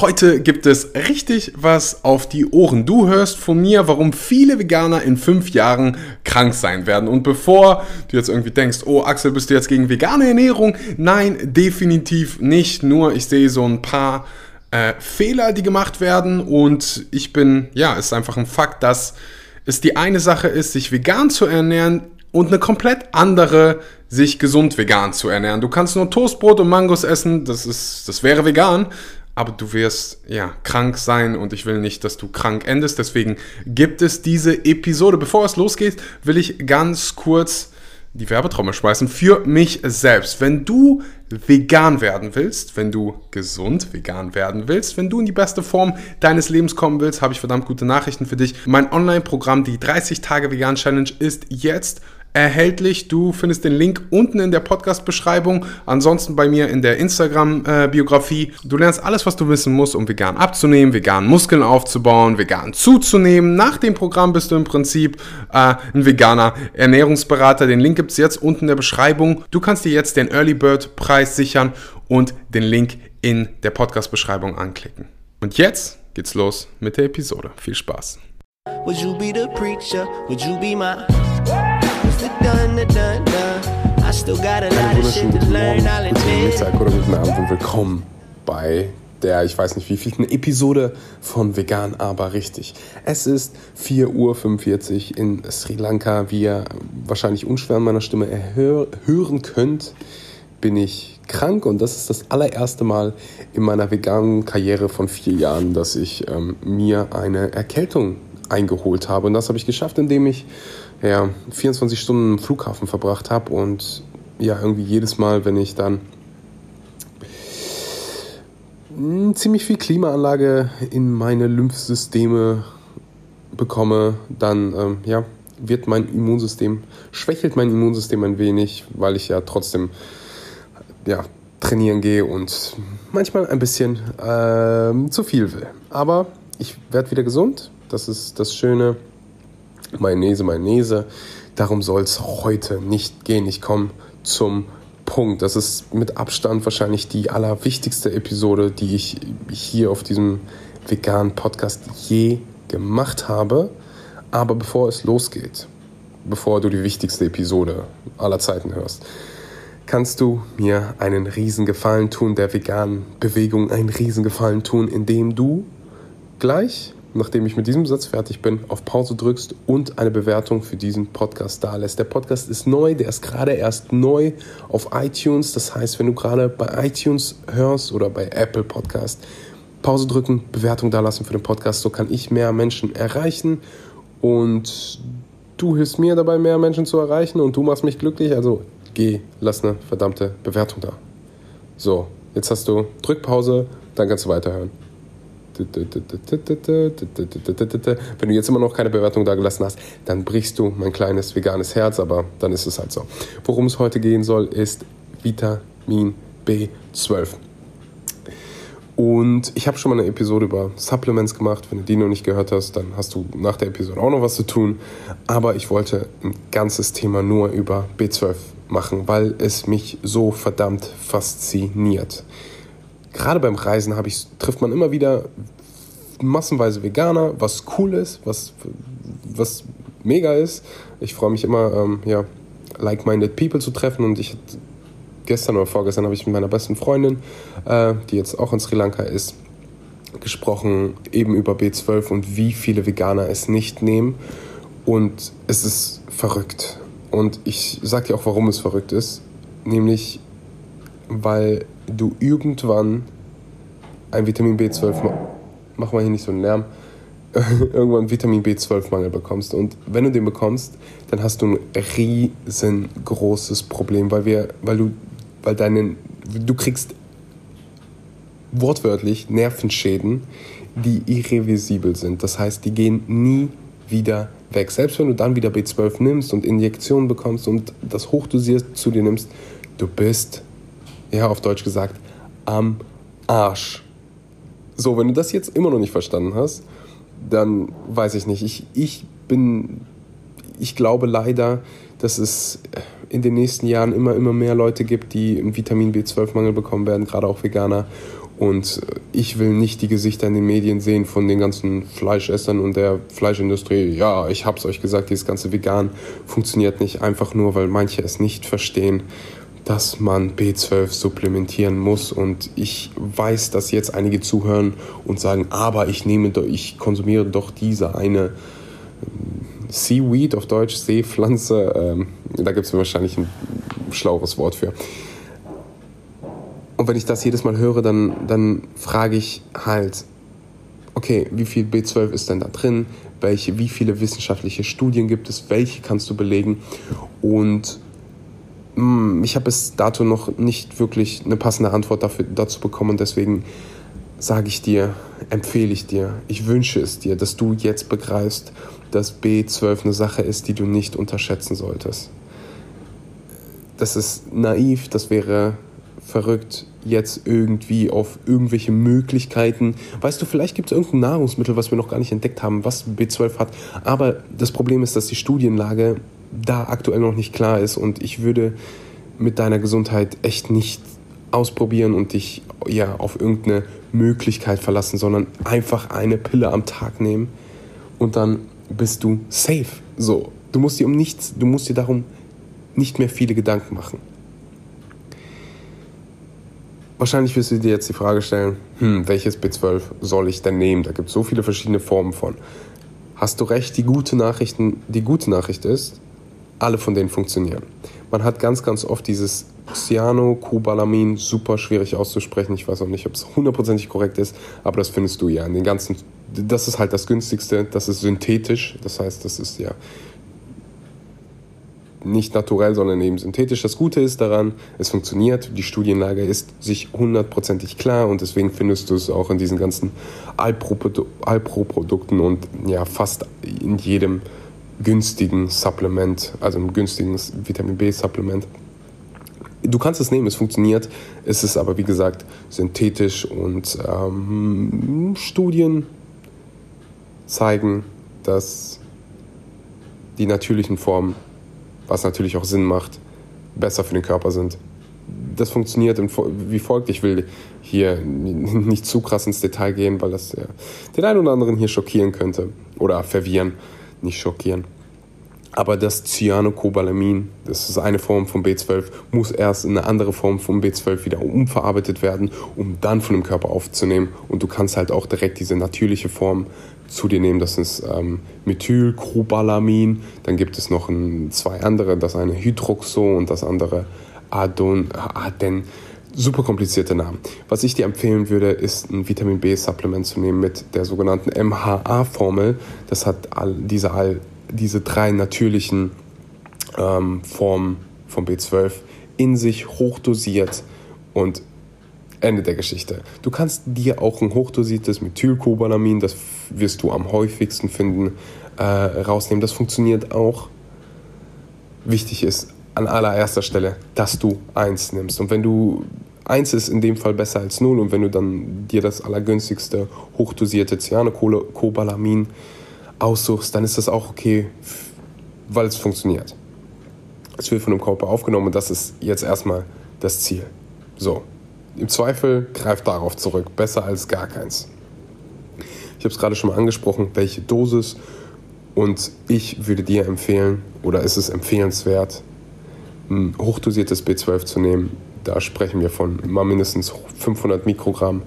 Heute gibt es richtig was auf die Ohren. Du hörst von mir, warum viele Veganer in fünf Jahren krank sein werden. Und bevor du jetzt irgendwie denkst, oh Axel, bist du jetzt gegen vegane Ernährung? Nein, definitiv nicht. Nur ich sehe so ein paar äh, Fehler, die gemacht werden. Und ich bin, ja, es ist einfach ein Fakt, dass es die eine Sache ist, sich vegan zu ernähren und eine komplett andere, sich gesund vegan zu ernähren. Du kannst nur Toastbrot und Mangos essen, das ist, das wäre vegan aber du wirst ja krank sein und ich will nicht, dass du krank endest. Deswegen gibt es diese Episode. Bevor es losgeht, will ich ganz kurz die Werbetrommel schmeißen für mich selbst. Wenn du vegan werden willst, wenn du gesund vegan werden willst, wenn du in die beste Form deines Lebens kommen willst, habe ich verdammt gute Nachrichten für dich. Mein Online-Programm, die 30 Tage Vegan Challenge, ist jetzt erhältlich. Du findest den Link unten in der Podcast-Beschreibung, ansonsten bei mir in der Instagram-Biografie. Du lernst alles, was du wissen musst, um vegan abzunehmen, vegan Muskeln aufzubauen, vegan zuzunehmen. Nach dem Programm bist du im Prinzip äh, ein veganer Ernährungsberater. Den Link gibt es jetzt unten in der Beschreibung. Du kannst dir jetzt den Early Bird Preis sichern und den Link in der Podcast-Beschreibung anklicken. Und jetzt geht's los mit der Episode. Viel Spaß. Would you be the preacher? Would you be my einen wunderschönen guten Morgen, guten Mittag oder guten Abend und willkommen bei der, ich weiß nicht wie vielten Episode von Vegan, aber richtig. Es ist 4.45 Uhr in Sri Lanka. Wie ihr wahrscheinlich unschwer an meiner Stimme hören könnt, bin ich krank und das ist das allererste Mal in meiner veganen Karriere von vier Jahren, dass ich ähm, mir eine Erkältung eingeholt habe. Und das habe ich geschafft, indem ich ja, 24 Stunden im Flughafen verbracht habe und ja, irgendwie jedes Mal, wenn ich dann ziemlich viel Klimaanlage in meine Lymphsysteme bekomme, dann ähm, ja, wird mein Immunsystem, schwächelt mein Immunsystem ein wenig, weil ich ja trotzdem ja, trainieren gehe und manchmal ein bisschen äh, zu viel will. Aber ich werde wieder gesund, das ist das Schöne. Mayonnaise, Mayonnaise. Darum soll es heute nicht gehen. Ich komme zum Punkt. Das ist mit Abstand wahrscheinlich die allerwichtigste Episode, die ich hier auf diesem veganen Podcast je gemacht habe. Aber bevor es losgeht, bevor du die wichtigste Episode aller Zeiten hörst, kannst du mir einen Riesengefallen tun, der veganen Bewegung einen Riesengefallen tun, indem du gleich nachdem ich mit diesem Satz fertig bin, auf Pause drückst und eine Bewertung für diesen Podcast da lässt. Der Podcast ist neu, der ist gerade erst neu auf iTunes. Das heißt, wenn du gerade bei iTunes hörst oder bei Apple Podcast, Pause drücken, Bewertung da lassen für den Podcast. So kann ich mehr Menschen erreichen und du hilfst mir dabei, mehr Menschen zu erreichen und du machst mich glücklich. Also geh, lass eine verdammte Bewertung da. So, jetzt hast du Drück Pause, dann kannst du weiterhören. Wenn du jetzt immer noch keine Bewertung da gelassen hast, dann brichst du mein kleines veganes Herz, aber dann ist es halt so. Worum es heute gehen soll, ist Vitamin B12. Und ich habe schon mal eine Episode über Supplements gemacht. Wenn du die noch nicht gehört hast, dann hast du nach der Episode auch noch was zu tun. Aber ich wollte ein ganzes Thema nur über B12 machen, weil es mich so verdammt fasziniert gerade beim Reisen ich, trifft man immer wieder massenweise Veganer, was cool ist, was, was mega ist. Ich freue mich immer, ähm, ja, like-minded people zu treffen und ich gestern oder vorgestern habe ich mit meiner besten Freundin, äh, die jetzt auch in Sri Lanka ist, gesprochen, eben über B12 und wie viele Veganer es nicht nehmen. Und es ist verrückt. Und ich sage dir auch, warum es verrückt ist. Nämlich, weil du irgendwann ein Vitamin B12, mach mal hier nicht so einen Lärm, irgendwann Vitamin B12-Mangel bekommst. Und wenn du den bekommst, dann hast du ein riesengroßes Problem, weil wir, weil du, weil deinen, du kriegst wortwörtlich Nervenschäden, die irreversibel sind. Das heißt, die gehen nie wieder weg. Selbst wenn du dann wieder B12 nimmst und Injektionen bekommst und das hochdosiert zu dir nimmst, du bist ja, auf Deutsch gesagt, am Arsch. So, wenn du das jetzt immer noch nicht verstanden hast, dann weiß ich nicht. Ich, ich bin, ich glaube leider, dass es in den nächsten Jahren immer, immer mehr Leute gibt, die einen Vitamin B12-Mangel bekommen werden, gerade auch Veganer. Und ich will nicht die Gesichter in den Medien sehen von den ganzen Fleischessern und der Fleischindustrie. Ja, ich hab's euch gesagt, dieses ganze Vegan funktioniert nicht einfach nur, weil manche es nicht verstehen, dass man B12 supplementieren muss. Und ich weiß, dass jetzt einige zuhören und sagen, aber ich nehme, ich konsumiere doch diese eine ähm, Seaweed auf Deutsch, Seepflanze. Ähm, da gibt es wahrscheinlich ein schlaueres Wort für. Und wenn ich das jedes Mal höre, dann, dann frage ich halt, okay, wie viel B12 ist denn da drin? Welche, wie viele wissenschaftliche Studien gibt es? Welche kannst du belegen? Und ich habe bis dato noch nicht wirklich eine passende Antwort dafür, dazu bekommen deswegen sage ich dir, empfehle ich dir, ich wünsche es dir, dass du jetzt begreifst, dass B12 eine Sache ist, die du nicht unterschätzen solltest. Das ist naiv, das wäre verrückt, jetzt irgendwie auf irgendwelche Möglichkeiten. Weißt du, vielleicht gibt es irgendein Nahrungsmittel, was wir noch gar nicht entdeckt haben, was B12 hat. Aber das Problem ist, dass die Studienlage da aktuell noch nicht klar ist und ich würde mit deiner Gesundheit echt nicht ausprobieren und dich ja auf irgendeine Möglichkeit verlassen, sondern einfach eine Pille am Tag nehmen und dann bist du safe. So, du musst dir um nichts, du musst dir darum nicht mehr viele Gedanken machen. Wahrscheinlich wirst du dir jetzt die Frage stellen, hm, welches B12 soll ich denn nehmen? Da gibt es so viele verschiedene Formen von. Hast du recht, die gute, Nachrichten, die gute Nachricht ist, alle von denen funktionieren. Man hat ganz, ganz oft dieses Cyanocobalamin, super schwierig auszusprechen. Ich weiß auch nicht, ob es hundertprozentig korrekt ist, aber das findest du ja in den ganzen. Das ist halt das günstigste, das ist synthetisch, das heißt, das ist ja nicht naturell, sondern eben synthetisch. Das Gute ist daran, es funktioniert, die Studienlage ist sich hundertprozentig klar und deswegen findest du es auch in diesen ganzen Alpro-Produkten und ja, fast in jedem günstigen Supplement, also im günstigen Vitamin B-Supplement. Du kannst es nehmen, es funktioniert. Es ist aber, wie gesagt, synthetisch und ähm, Studien zeigen, dass die natürlichen Formen was natürlich auch Sinn macht, besser für den Körper sind. Das funktioniert wie folgt. Ich will hier nicht zu krass ins Detail gehen, weil das ja den einen oder anderen hier schockieren könnte. Oder verwirren, nicht schockieren. Aber das Cyanocobalamin, das ist eine Form von B12, muss erst in eine andere Form von B12 wieder umverarbeitet werden, um dann von dem Körper aufzunehmen. Und du kannst halt auch direkt diese natürliche Form zu dir nehmen. Das ist ähm, Methylcobalamin. Dann gibt es noch ein, zwei andere, das eine Hydroxo und das andere Adon, Aden. Super komplizierte Namen. Was ich dir empfehlen würde, ist ein Vitamin B-Supplement zu nehmen mit der sogenannten MHA-Formel. Das hat all diese, all, diese drei natürlichen ähm, Formen von B12 in sich hochdosiert und Ende der Geschichte. Du kannst dir auch ein hochdosiertes Methylcobalamin, das wirst du am häufigsten finden, äh, rausnehmen. Das funktioniert auch. Wichtig ist an allererster Stelle, dass du eins nimmst. Und wenn du eins ist in dem Fall besser als null und wenn du dann dir das allergünstigste hochdosierte Cyanocobalamin aussuchst, dann ist das auch okay, weil es funktioniert. Es wird von dem Körper aufgenommen und das ist jetzt erstmal das Ziel. So, im Zweifel greift darauf zurück, besser als gar keins. Ich habe es gerade schon mal angesprochen, welche Dosis. Und ich würde dir empfehlen, oder ist es empfehlenswert, ein hochdosiertes B12 zu nehmen. Da sprechen wir von mal mindestens 500 Mikrogramm.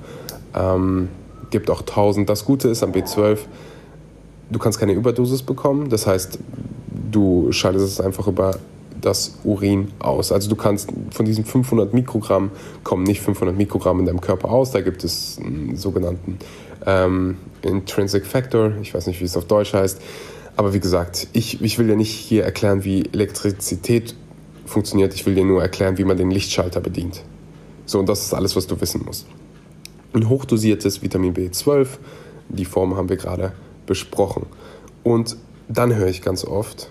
Ähm, gibt auch 1000. Das Gute ist am B12, du kannst keine Überdosis bekommen. Das heißt, du schaltest es einfach über das Urin aus. Also du kannst von diesen 500 Mikrogramm kommen nicht 500 Mikrogramm in deinem Körper aus. Da gibt es einen sogenannten ähm, Intrinsic Factor. Ich weiß nicht, wie es auf Deutsch heißt. Aber wie gesagt, ich, ich will dir nicht hier erklären, wie Elektrizität funktioniert. Ich will dir nur erklären, wie man den Lichtschalter bedient. So, und das ist alles, was du wissen musst. Ein hochdosiertes Vitamin B12, die Form haben wir gerade besprochen. Und dann höre ich ganz oft,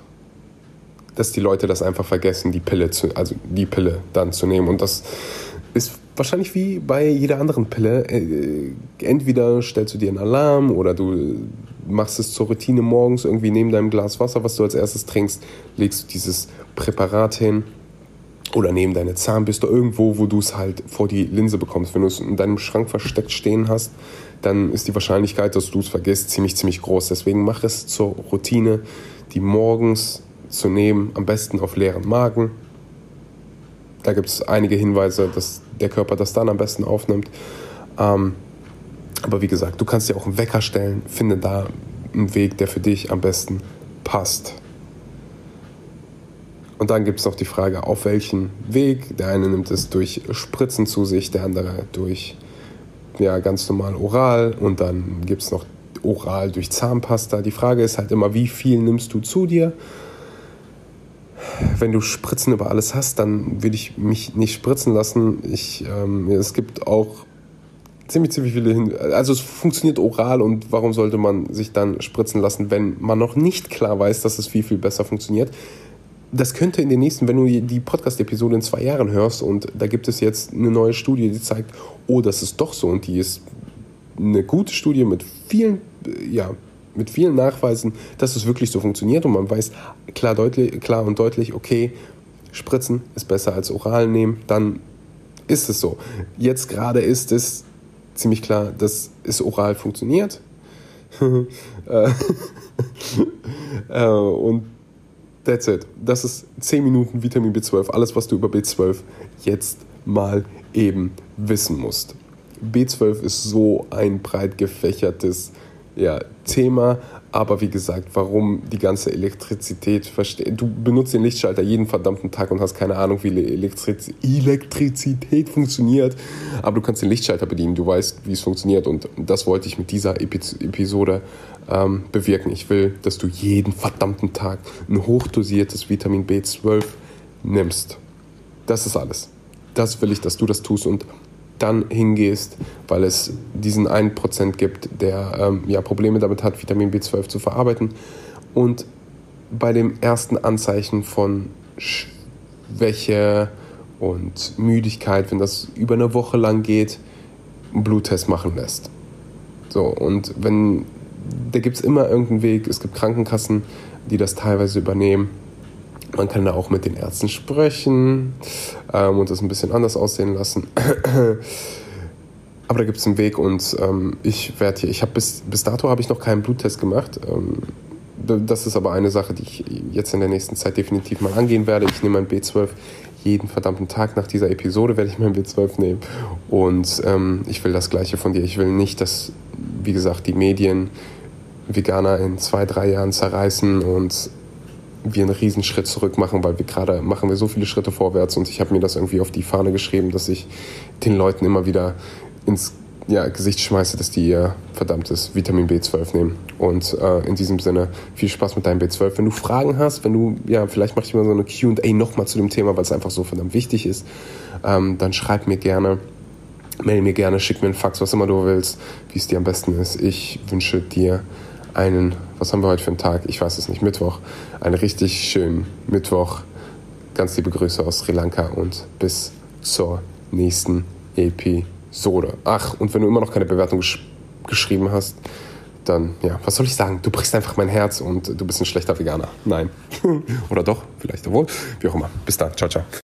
dass die Leute das einfach vergessen, die Pille zu, also die Pille dann zu nehmen. Und das ist wahrscheinlich wie bei jeder anderen Pille. Äh, entweder stellst du dir einen Alarm oder du machst es zur Routine morgens irgendwie neben deinem Glas Wasser, was du als erstes trinkst, legst du dieses Präparat hin oder neben deine Zahnbürste, irgendwo, wo du es halt vor die Linse bekommst. Wenn du es in deinem Schrank versteckt stehen hast, dann ist die Wahrscheinlichkeit, dass du es vergisst, ziemlich, ziemlich groß. Deswegen mach es zur Routine, die morgens zu nehmen, am besten auf leeren Magen. Da gibt es einige Hinweise, dass der Körper das dann am besten aufnimmt. Ähm, aber wie gesagt, du kannst dir auch einen Wecker stellen, finde da einen Weg, der für dich am besten passt. Und dann gibt es noch die Frage, auf welchen Weg. Der eine nimmt es durch Spritzen zu sich, der andere durch ja, ganz normal oral und dann gibt es noch oral durch Zahnpasta. Die Frage ist halt immer, wie viel nimmst du zu dir? Wenn du Spritzen über alles hast, dann würde ich mich nicht spritzen lassen. Ich, ähm, es gibt auch ziemlich, ziemlich viele hin Also es funktioniert oral und warum sollte man sich dann spritzen lassen, wenn man noch nicht klar weiß, dass es viel, viel besser funktioniert? das könnte in den nächsten, wenn du die Podcast-Episode in zwei Jahren hörst und da gibt es jetzt eine neue Studie, die zeigt, oh, das ist doch so und die ist eine gute Studie mit vielen, ja, mit vielen Nachweisen, dass es wirklich so funktioniert und man weiß klar, deutlich, klar und deutlich, okay, Spritzen ist besser als oral nehmen, dann ist es so. Jetzt gerade ist es ziemlich klar, dass es oral funktioniert. Äh, äh, und That's it. Das ist 10 Minuten Vitamin B12. Alles, was du über B12 jetzt mal eben wissen musst. B12 ist so ein breit gefächertes ja, Thema, aber wie gesagt, warum die ganze Elektrizität versteht. Du benutzt den Lichtschalter jeden verdammten Tag und hast keine Ahnung, wie Elektriz Elektrizität funktioniert. Aber du kannst den Lichtschalter bedienen, du weißt, wie es funktioniert. Und das wollte ich mit dieser Episode ähm, bewirken. Ich will, dass du jeden verdammten Tag ein hochdosiertes Vitamin B12 nimmst. Das ist alles. Das will ich, dass du das tust und dann hingehst, weil es diesen 1% gibt, der ähm, ja, Probleme damit hat, Vitamin B12 zu verarbeiten. Und bei dem ersten Anzeichen von Schwäche und Müdigkeit, wenn das über eine Woche lang geht, einen Bluttest machen lässt. So, und wenn, da gibt es immer irgendeinen Weg, es gibt Krankenkassen, die das teilweise übernehmen. Man kann da auch mit den Ärzten sprechen ähm, und das ein bisschen anders aussehen lassen. Aber da gibt es einen Weg und ähm, ich werde hier, ich habe bis, bis dato habe ich noch keinen Bluttest gemacht. Ähm, das ist aber eine Sache, die ich jetzt in der nächsten Zeit definitiv mal angehen werde. Ich nehme mein B12 jeden verdammten Tag nach dieser Episode werde ich mein B12 nehmen. Und ähm, ich will das Gleiche von dir. Ich will nicht, dass, wie gesagt, die Medien Veganer in zwei, drei Jahren zerreißen und wir einen Riesenschritt zurück machen, weil wir gerade machen wir so viele Schritte vorwärts und ich habe mir das irgendwie auf die Fahne geschrieben, dass ich den Leuten immer wieder ins ja, Gesicht schmeiße, dass die ihr verdammtes Vitamin B12 nehmen. Und äh, in diesem Sinne viel Spaß mit deinem B12. Wenn du Fragen hast, wenn du, ja, vielleicht mache ich mal so eine QA nochmal zu dem Thema, weil es einfach so verdammt wichtig ist, ähm, dann schreib mir gerne, melde mir gerne, schick mir einen Fax, was immer du willst, wie es dir am besten ist. Ich wünsche dir einen, was haben wir heute für einen Tag? Ich weiß es nicht, Mittwoch. Einen richtig schönen Mittwoch. Ganz liebe Grüße aus Sri Lanka und bis zur nächsten Episode. Ach, und wenn du immer noch keine Bewertung gesch geschrieben hast, dann, ja, was soll ich sagen? Du brichst einfach mein Herz und du bist ein schlechter Veganer. Nein. Oder doch, vielleicht obwohl. Wie auch immer. Bis dann. Ciao, ciao.